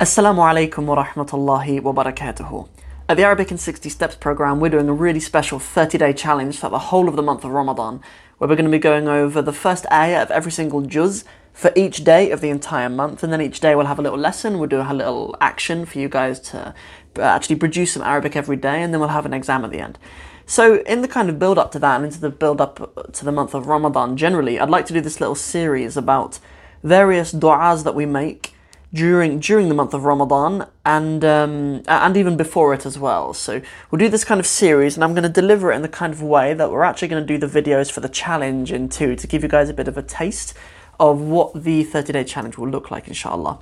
Assalamu alaikum wa rahmatullahi wa barakatuhu. At the Arabic in 60 Steps program, we're doing a really special 30 day challenge for the whole of the month of Ramadan, where we're going to be going over the first ayah of every single juz for each day of the entire month, and then each day we'll have a little lesson, we'll do a little action for you guys to uh, actually produce some Arabic every day, and then we'll have an exam at the end. So, in the kind of build up to that and into the build up to the month of Ramadan generally, I'd like to do this little series about various du'as that we make during during the month of Ramadan and um, and even before it as well. So we'll do this kind of series, and I'm going to deliver it in the kind of way that we're actually going to do the videos for the challenge in two to give you guys a bit of a taste of what the 30 day challenge will look like, inshallah.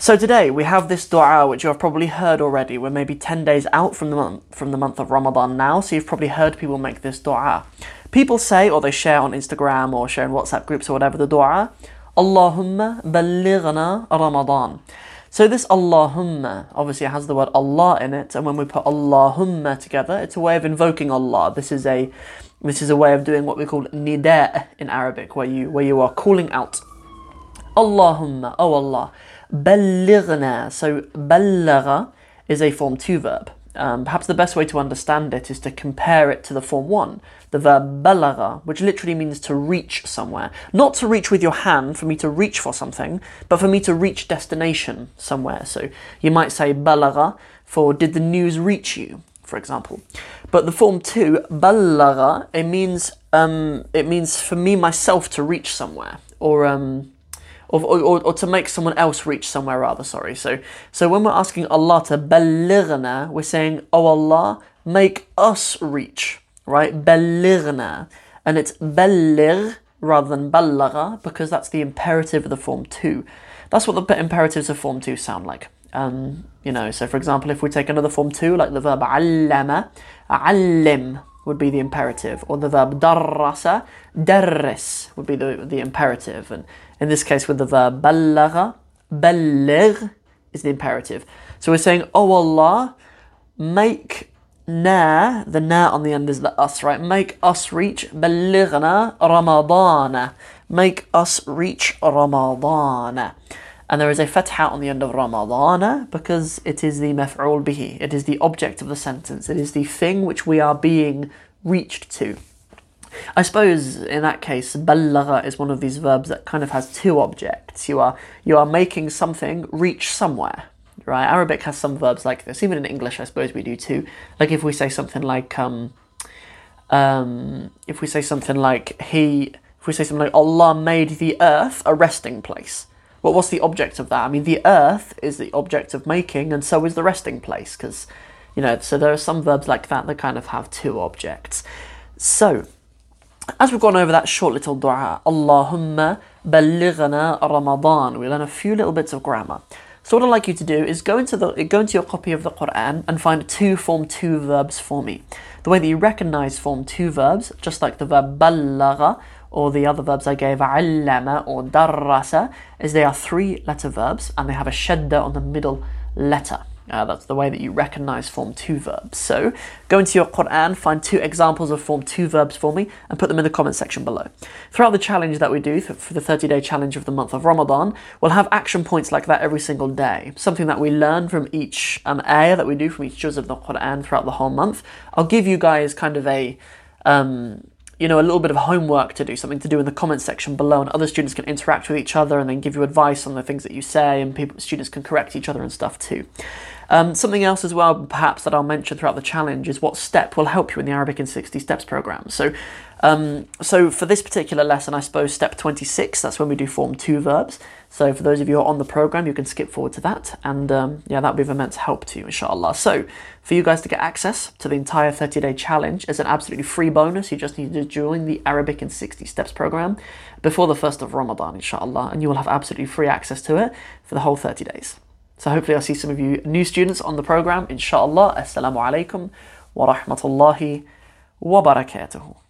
So today we have this dua which you have probably heard already. We're maybe 10 days out from the month from the month of Ramadan now, so you've probably heard people make this dua. People say or they share on Instagram or share in WhatsApp groups or whatever the dua. Allahumma ballighna Ramadan. So this Allahumma obviously has the word Allah in it, and when we put Allahumma together, it's a way of invoking Allah. This is a this is a way of doing what we call nida in Arabic, where you where you are calling out Allahumma, oh Allah. Ballighna. So ballagha is a form two verb. Um, perhaps the best way to understand it is to compare it to the form one, the verb balagha, which literally means to reach somewhere. Not to reach with your hand, for me to reach for something, but for me to reach destination somewhere. So you might say balagha for did the news reach you, for example. But the form two, balagha, it means um, it means for me myself to reach somewhere, or um, or, or, or, to make someone else reach somewhere rather sorry. So so when we're asking allah to balighna we're saying oh allah make us reach right? Balighna. And it's baligh rather than balagha because that's the imperative of the form 2 that's what the imperatives of form 2 sound like. Um, you know so for example if we take another form 2 like the verb allama allim would be the imperative, or the verb darrasa, darris would be the, the imperative. And in this case, with the verb ballagha, balligh is the imperative. So we're saying, Oh Allah, make na, the na on the end is the us, right? Make us reach ballighna Ramadana. Make us reach Ramadana and there is a fatha on the end of Ramadana because it is the maf'ul bihi, it is the object of the sentence, it is the thing which we are being reached to. I suppose in that case, ballagha is one of these verbs that kind of has two objects. You are you are making something reach somewhere, right? Arabic has some verbs like this. Even in English, I suppose we do too. Like if we say something like um, um, if we say something like he, if we say something like Allah made the earth a resting place well, what's the object of that? I mean, the earth is the object of making, and so is the resting place, because, you know, so there are some verbs like that that kind of have two objects. So, as we've gone over that short little dua, Allahumma ballighna Ramadan, we learn a few little bits of grammar. So what I'd like you to do is go into the go into your copy of the Quran and find two form two verbs for me. The way that you recognize form two verbs, just like the verb ballagha, or the other verbs I gave, allama or darrasa, is they are three letter verbs and they have a shadda on the middle letter. Uh, that's the way that you recognize form 2 verbs. So go into your Quran, find two examples of form 2 verbs for me, and put them in the comment section below. Throughout the challenge that we do for the 30 day challenge of the month of Ramadan, we'll have action points like that every single day. Something that we learn from each um, ayah that we do from each juz of the Quran throughout the whole month. I'll give you guys kind of a. Um, you know, a little bit of homework to do, something to do in the comment section below, and other students can interact with each other and then give you advice on the things that you say, and people, students can correct each other and stuff too. Um, something else as well, perhaps that I'll mention throughout the challenge, is what step will help you in the Arabic in 60 Steps program. So, um, so for this particular lesson, I suppose step 26, that's when we do form two verbs. So for those of you who are on the program, you can skip forward to that, and um, yeah, that'll be of immense help to you, inshallah. So for you guys to get access to the entire 30 day challenge as an absolutely free bonus, you just need to join the Arabic in 60 Steps program before the first of Ramadan, inshallah, and you will have absolutely free access to it for the whole 30 days. So hopefully I'll see some of you new students on the program. Inshallah. Assalamu alaikum wa rahmatullahi wa barakatuhu.